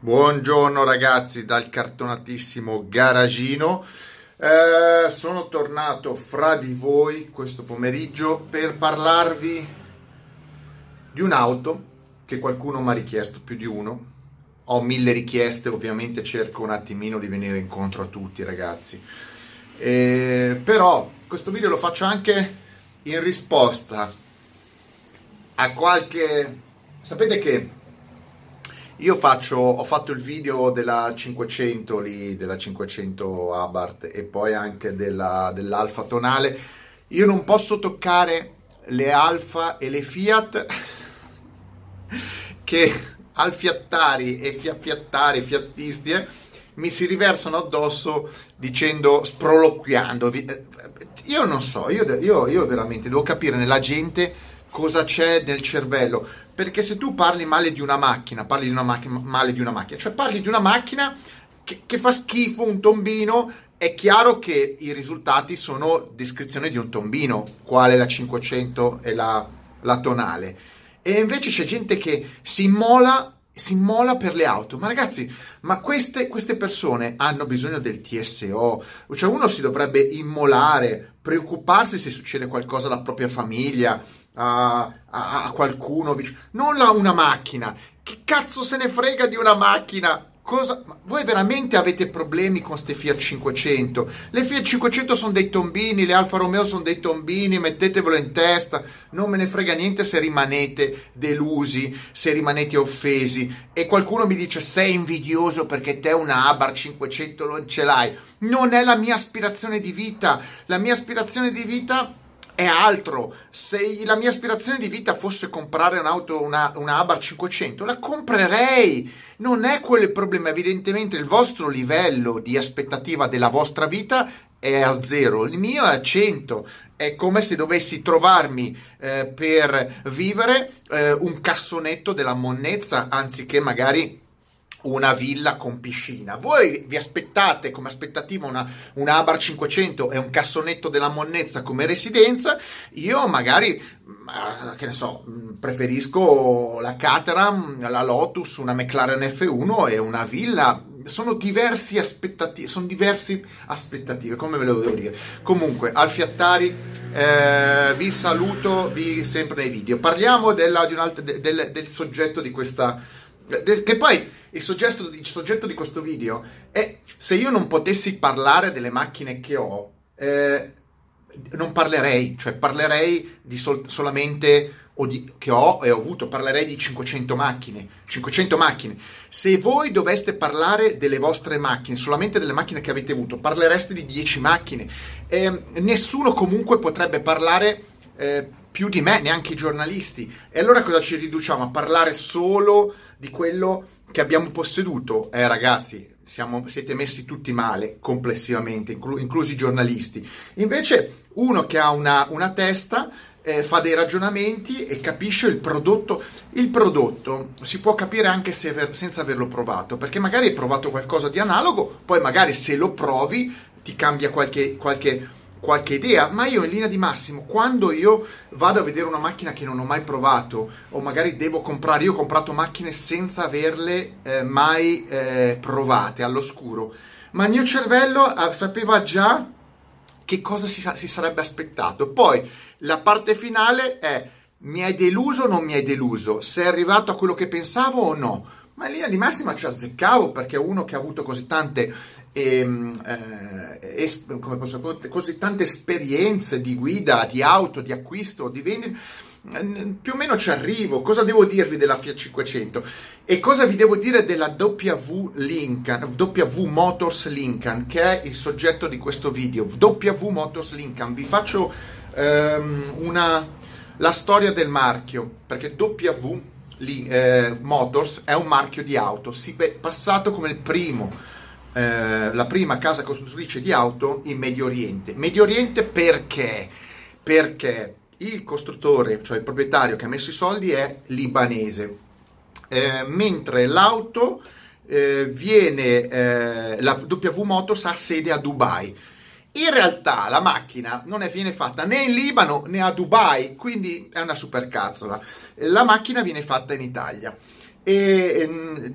Buongiorno ragazzi dal cartonatissimo garagino. Eh, sono tornato fra di voi questo pomeriggio per parlarvi di un'auto che qualcuno mi ha richiesto, più di uno. Ho mille richieste, ovviamente cerco un attimino di venire incontro a tutti ragazzi. Eh, però questo video lo faccio anche in risposta a qualche... Sapete che io faccio, ho fatto il video della 500 lì, della 500 Abarth e poi anche della, dell'Alfa tonale. Io non posso toccare le Alfa e le Fiat che alfiattari e fiaffiattari, fiattisti, eh, mi si riversano addosso dicendo, sproloquiando. Io non so, io, io, io veramente devo capire nella gente cosa c'è nel cervello perché se tu parli male di una macchina, parli di una macchina, male di una macchina, cioè parli di una macchina che, che fa schifo, un tombino, è chiaro che i risultati sono descrizione di un tombino, quale la 500 e la, la tonale. E invece c'è gente che si immola si immola per le auto. Ma ragazzi, ma queste, queste, persone hanno bisogno del TSO. Cioè uno si dovrebbe immolare, preoccuparsi se succede qualcosa alla propria famiglia, a, a, qualcuno vicino, non a una macchina. Che cazzo se ne frega di una macchina? Cosa, voi veramente avete problemi con queste Fiat 500? Le Fiat 500 sono dei tombini, le Alfa Romeo sono dei tombini, mettetevelo in testa, non me ne frega niente se rimanete delusi, se rimanete offesi e qualcuno mi dice sei invidioso perché te una Abar 500 non ce l'hai. Non è la mia aspirazione di vita, la mia aspirazione di vita è altro. Se la mia aspirazione di vita fosse comprare un'auto, una, una Abar 500, la comprerei. Non è quello il problema. Evidentemente il vostro livello di aspettativa della vostra vita è a zero, il mio è a 100. È come se dovessi trovarmi eh, per vivere eh, un cassonetto della monnezza anziché magari una villa con piscina. Voi vi aspettate come aspettativa una, una Abar 500 e un cassonetto della monnezza come residenza. Io magari, che ne so, preferisco la Caterham, la Lotus, una McLaren F1 e una villa. Sono diversi aspettative, sono diverse aspettative, come ve lo devo dire. Comunque, Alfiattari, eh, vi saluto, vi sempre nei video. Parliamo della, del, del, del soggetto di questa che poi il soggetto, il soggetto, di questo video è se io non potessi parlare delle macchine che ho, eh, non parlerei, cioè parlerei di sol- solamente di, che ho e ho avuto, parlerei di 500 macchine. 500 macchine. Se voi doveste parlare delle vostre macchine, solamente delle macchine che avete avuto, parlereste di 10 macchine. Eh, nessuno comunque potrebbe parlare eh, più di me, neanche i giornalisti. E allora cosa ci riduciamo? A parlare solo di quello che abbiamo posseduto? Eh ragazzi, siamo, siete messi tutti male complessivamente, inclu- inclusi i giornalisti. Invece uno che ha una, una testa eh, fa dei ragionamenti e capisce il prodotto. Il prodotto si può capire anche se, senza averlo provato, perché magari hai provato qualcosa di analogo, poi magari se lo provi ti cambia qualche, qualche qualche idea, ma io in linea di massimo, quando io vado a vedere una macchina che non ho mai provato, o magari devo comprare, io ho comprato macchine senza averle eh, mai eh, provate all'oscuro, ma il mio cervello eh, sapeva già che cosa si, si, sarebbe aspettato. Poi la parte finale è mi hai deluso o non mi hai deluso? Sei arrivato a quello che pensavo o no? Ma in linea di massima ci azzeccavo perché uno che ha avuto così tante e, ehm, eh, come posso dire, così tante esperienze di guida, di auto, di acquisto, di vendita, più o meno ci arrivo. Cosa devo dirvi della Fiat 500? E cosa vi devo dire della W Lincoln, W Motors Lincoln, che è il soggetto di questo video. W Motors Lincoln, vi faccio um, una, la storia del marchio, perché W eh, Motors è un marchio di auto, si è passato come il primo eh, la prima casa costruttrice di auto in Medio Oriente. Medio Oriente perché? Perché il costruttore, cioè il proprietario che ha messo i soldi è libanese, eh, mentre l'auto eh, viene, eh, la W Motors ha sede a Dubai. In realtà la macchina non è, viene fatta né in Libano né a Dubai, quindi è una supercazzola. La macchina viene fatta in Italia. E,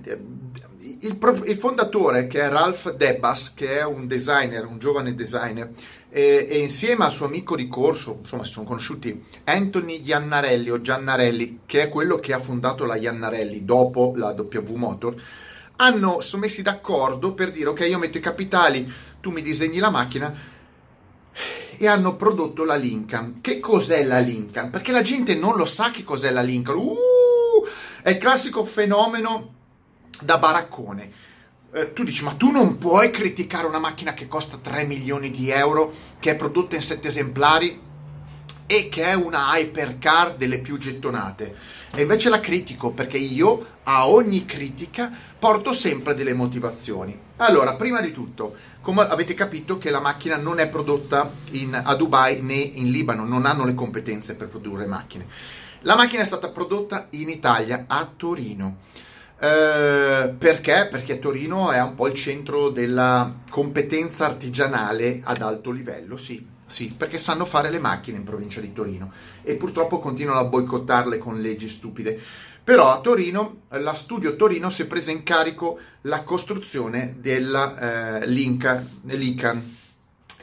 il, il, fondatore, che è Ralph Debas, che è un designer, un giovane designer, e, e, insieme al suo amico di corso, insomma, si sono conosciuti Anthony Iannarelli o Giannarelli, che è quello che ha fondato la Iannarelli dopo la W Motor, hanno sono messi d'accordo per dire ok, io metto i capitali, tu mi disegni la macchina e hanno prodotto la Lincoln. Che cos'è la Lincoln? Perché la gente non lo sa che cos'è la Lincoln. Uh, è il classico fenomeno da baraccone. Eh, tu dici, ma tu non puoi criticare una macchina che costa 3 milioni di euro, che è prodotta in 7 esemplari e che è una hypercar delle più gettonate. E invece la critico perché io a ogni critica porto sempre delle motivazioni. Allora, prima di tutto, come avete capito che la macchina non è prodotta in, a Dubai né in Libano, non hanno le competenze per produrre macchine. La macchina è stata prodotta in Italia, a Torino. Eh, perché? Perché Torino è un po' il centro della competenza artigianale ad alto livello, sì, sì, perché sanno fare le macchine in provincia di Torino e purtroppo continuano a boicottarle con leggi stupide. Però a Torino, la Studio Torino si è presa in carico la costruzione della eh, Lincoln,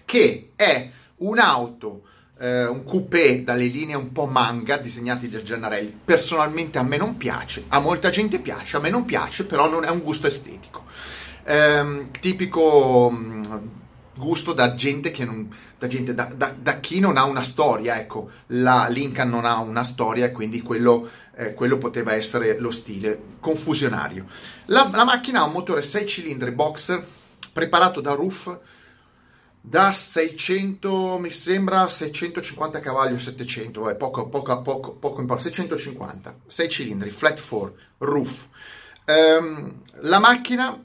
che è un'auto eh, un coupé dalle linee un po' manga disegnati da Giannarelli. Personalmente a me non piace, a molta gente piace, a me non piace, però non è un gusto estetico. Eh, tipico mm, gusto da gente che non, da, gente, da, da, da, chi non ha una storia, ecco, la Lincoln non ha una storia e quindi quello, eh, quello poteva essere lo stile confusionario. La, la macchina ha un motore 6 cilindri boxer preparato da Roof da 600, mi sembra 650 cavalli o 700, eh, poco, poco, poco, poco importa, 650, 6 cilindri, flat 4, roof. Um, la macchina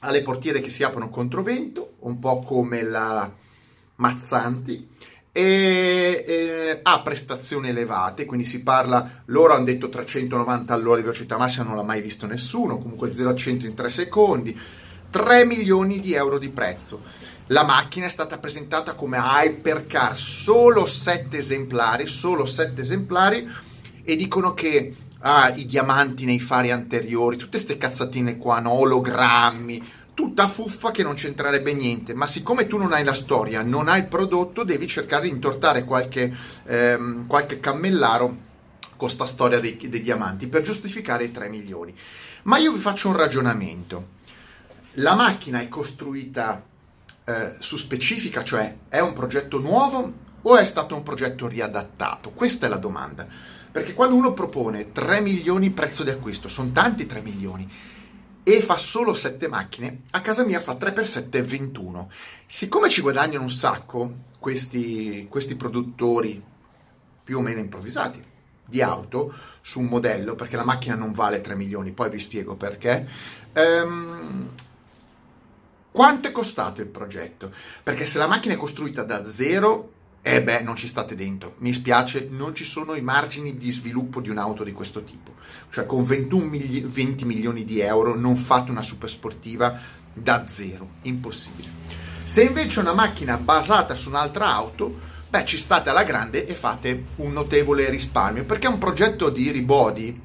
ha le portiere che si aprono contro vento, un po' come la Mazzanti, e, e, ha prestazioni elevate, quindi si parla, loro hanno detto 390 all'ora di velocità massima, non l'ha mai visto nessuno, comunque 0 a 100 in 3 secondi, 3 milioni di euro di prezzo. La macchina è stata presentata come hypercar, solo 7 esemplari, solo 7 esemplari e dicono che ah, i diamanti nei fari anteriori, tutte queste cazzatine qua, no? ologrammi, tutta fuffa che non c'entrerebbe niente, ma siccome tu non hai la storia, non hai il prodotto, devi cercare di intortare qualche, ehm, qualche cammellaro con sta storia dei, dei diamanti per giustificare i 3 milioni. Ma io vi faccio un ragionamento. La macchina è costruita eh, su specifica, cioè è un progetto nuovo o è stato un progetto riadattato? Questa è la domanda. Perché quando uno propone 3 milioni prezzo di acquisto, sono tanti 3 milioni, e fa solo 7 macchine, a casa mia fa 3 per 7 21. Siccome ci guadagnano un sacco questi, questi produttori più o meno improvvisati di auto su un modello, perché la macchina non vale 3 milioni, poi vi spiego perché, ehm, quanto è costato il progetto? Perché se la macchina è costruita da zero, eh beh, non ci state dentro. Mi spiace, non ci sono i margini di sviluppo di un'auto di questo tipo. Cioè con 21 mili- 20 milioni di euro non fate una super sportiva da zero, impossibile. Se invece è una macchina basata su un'altra auto, beh, ci state alla grande e fate un notevole risparmio, perché un progetto di rebody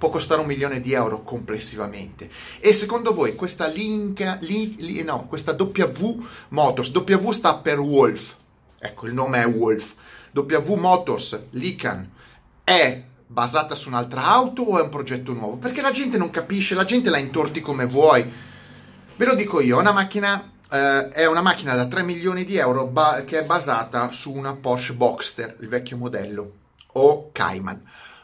può costare un milione di euro complessivamente. E secondo voi questa link, li, li, no, questa W Motors, W sta per Wolf, ecco il nome è Wolf, W Motors Lican è basata su un'altra auto o è un progetto nuovo? Perché la gente non capisce, la gente la intorti come vuoi. Ve lo dico io, una macchina Uh, è una macchina da 3 milioni di euro ba- che è basata su una Porsche Boxster, il vecchio modello, o Cayman.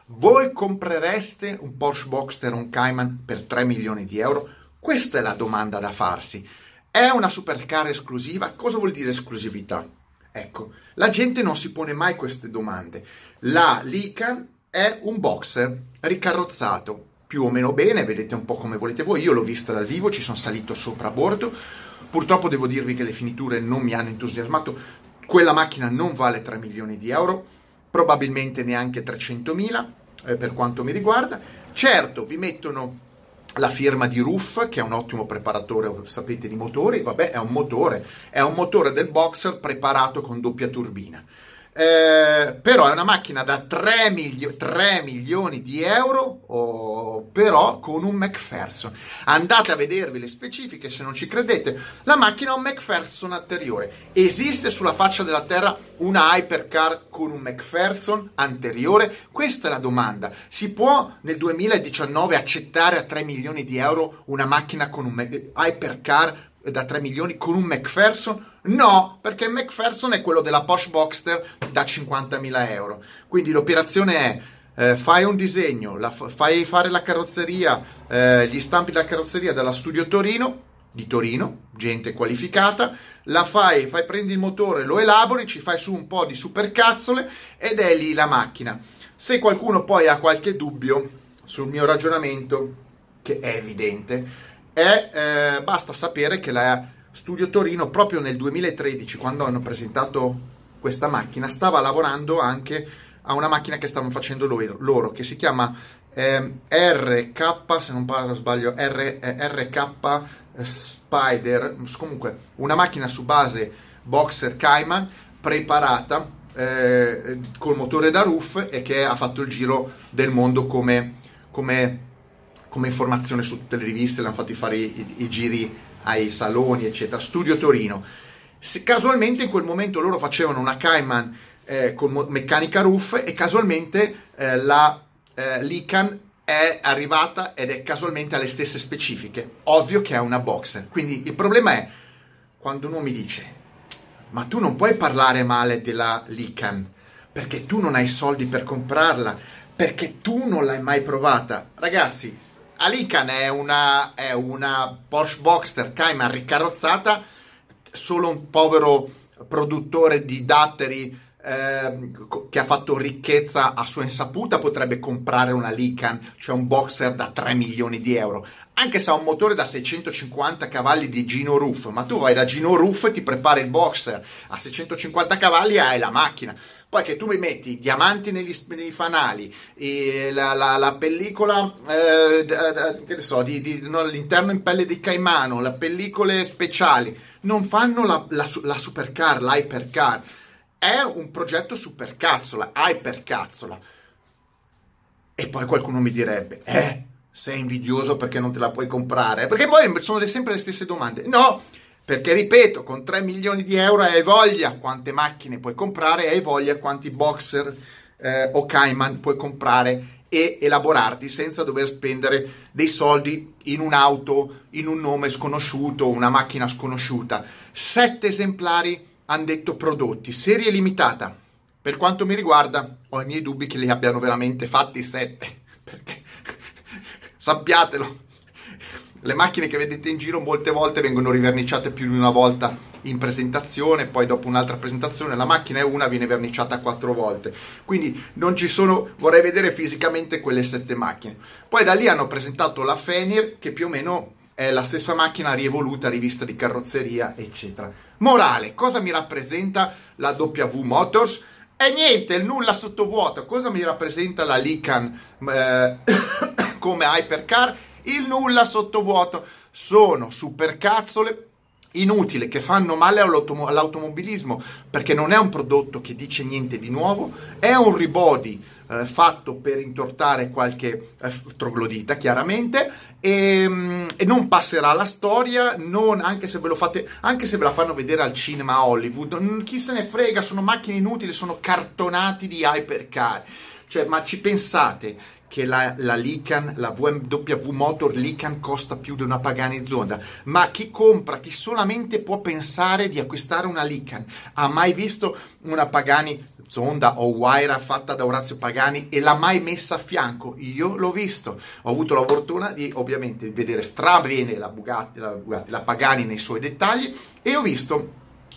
Voi comprereste un Porsche Boxster o un Cayman per 3 milioni di euro? Questa è la domanda da farsi. È una supercar esclusiva? Cosa vuol dire esclusività? Ecco, la gente non si pone mai queste domande. La Lican è un boxer ricarrozzato, più o meno bene, vedete un po' come volete voi. Io l'ho vista dal vivo, ci sono salito sopra a bordo. Purtroppo devo dirvi che le finiture non mi hanno entusiasmato. Quella macchina non vale 3 milioni di euro probabilmente neanche 300.000 eh, per quanto mi riguarda. Certo, vi mettono la firma di Ruff, che è un ottimo preparatore, sapete, di motori, vabbè, è un motore, è un motore del boxer preparato con doppia turbina. Eh, però è una macchina da 3, milio- 3 milioni di euro, oh, però con un McPherson. Andate a vedervi le specifiche se non ci credete. La macchina ha un McPherson anteriore. Esiste sulla faccia della Terra una hypercar con un McPherson anteriore? Questa è la domanda. Si può nel 2019 accettare a 3 milioni di euro una macchina con un hypercar da 3 milioni con un McPherson? No, perché McPherson è quello della Porsche Boxster da 50.000 euro. Quindi l'operazione è eh, fai un disegno, la, fai fare la carrozzeria, eh, gli stampi della carrozzeria dalla Studio Torino, di Torino, gente qualificata, la fai, fai prendi il motore, lo elabori, ci fai su un po' di supercazzole ed è lì la macchina. Se qualcuno poi ha qualche dubbio sul mio ragionamento, che è evidente, è, eh, basta sapere che la Studio Torino proprio nel 2013, quando hanno presentato questa macchina, stava lavorando anche a una macchina che stavano facendo loro, che si chiama eh, RK, se non sbaglio, R, eh, RK eh, Spider, comunque una macchina su base Boxer Cayman preparata eh, col motore da roof e che ha fatto il giro del mondo come, come come informazione su tutte le riviste, le hanno fatti fare i, i giri ai saloni, eccetera. Studio Torino. Se, casualmente in quel momento loro facevano una Cayman eh, con mo- meccanica roof e casualmente eh, la eh, Lican è arrivata ed è casualmente alle stesse specifiche. Ovvio che è una boxer. Quindi il problema è quando uno mi dice ma tu non puoi parlare male della Lican perché tu non hai soldi per comprarla, perché tu non l'hai mai provata. Ragazzi, Alican è una, è una Porsche Boxster Cayman ricarrozzata, solo un povero produttore di datteri eh, che ha fatto ricchezza a sua insaputa potrebbe comprare una Lican, cioè un boxer da 3 milioni di euro, anche se ha un motore da 650 cavalli di Gino Roof, ma tu vai da Gino Roof e ti prepari il boxer a 650 cavalli e hai la macchina. Poi che tu mi metti i diamanti negli, nei fanali, la, la, la, pellicola, eh, che ne so, di, di, no, l'interno in pelle di caimano, le pellicole speciali, non fanno la, la, la supercar, l'hypercar. È un progetto supercazzola, hypercazzola. E poi qualcuno mi direbbe, eh, sei invidioso perché non te la puoi comprare? Perché poi sono sempre le stesse domande. No, perché ripeto, con 3 milioni di euro hai voglia quante macchine puoi comprare, hai voglia quanti boxer eh, o Cayman puoi comprare e elaborarti senza dover spendere dei soldi in un'auto, in un nome sconosciuto, una macchina sconosciuta. Sette esemplari hanno detto prodotti, serie limitata. Per quanto mi riguarda, ho i miei dubbi che li abbiano veramente fatti sette, perché sappiatelo, le macchine che vedete in giro molte volte vengono riverniciate più di una volta in presentazione, poi dopo un'altra presentazione la macchina è una, viene verniciata quattro volte. Quindi non ci sono, vorrei vedere fisicamente quelle sette macchine. Poi da lì hanno presentato la Fenir, che più o meno è la stessa macchina rievoluta, rivista di carrozzeria, eccetera. Morale, cosa mi rappresenta la W Motors? E niente, il nulla sottovuoto. Cosa mi rappresenta la Lican eh, come hypercar? il nulla sottovuoto. Sono supercazzole inutili che fanno male all'autom- all'automobilismo perché non è un prodotto che dice niente di nuovo, è un rebody eh, fatto per intortare qualche eh, troglodita chiaramente e, mm, e, non passerà la storia non, anche, se ve lo fate, anche se ve la fanno vedere al cinema a Hollywood chi se ne frega sono macchine inutili sono cartonati di hypercar. Cioè ma ci pensate che la, la Lican, la BMW Motor Lican costa più di una Pagani Zonda, ma chi compra, chi solamente può pensare di acquistare una Lican, ha mai visto una Pagani Zonda o Waira fatta da Orazio Pagani e l'ha mai messa a fianco? Io l'ho visto, ho avuto la fortuna di ovviamente vedere strabene la Bugatti, la, Bugatti, la Pagani nei suoi dettagli e ho visto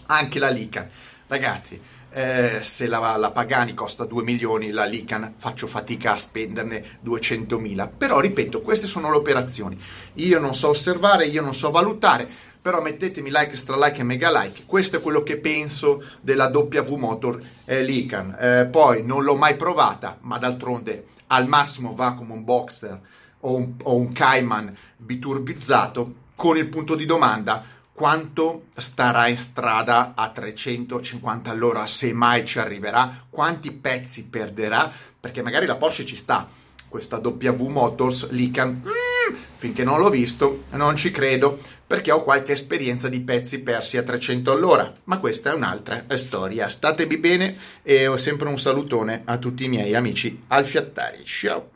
anche la Lican. Ragazzi, eh, se la, la, Pagani costa 2 milioni, la Lican faccio fatica a spenderne 200 mila. Però ripeto, queste sono le operazioni. Io non so osservare, io non so valutare, però mettetemi like, extra like e mega like. Questo è quello che penso della W Motor eh, Lican. Eh, poi non l'ho mai provata, ma d'altronde al massimo va come un Boxster o un, o un Cayman biturbizzato con il punto di domanda quanto starà in strada a 350 all'ora, se mai ci arriverà, quanti pezzi perderà, perché magari la Porsche ci sta, questa W Motors Lican, mm, finché non l'ho visto, non ci credo, perché ho qualche esperienza di pezzi persi a 300 all'ora, ma questa è un'altra storia. Statevi bene e ho sempre un salutone a tutti i miei amici alfiattari. Ciao!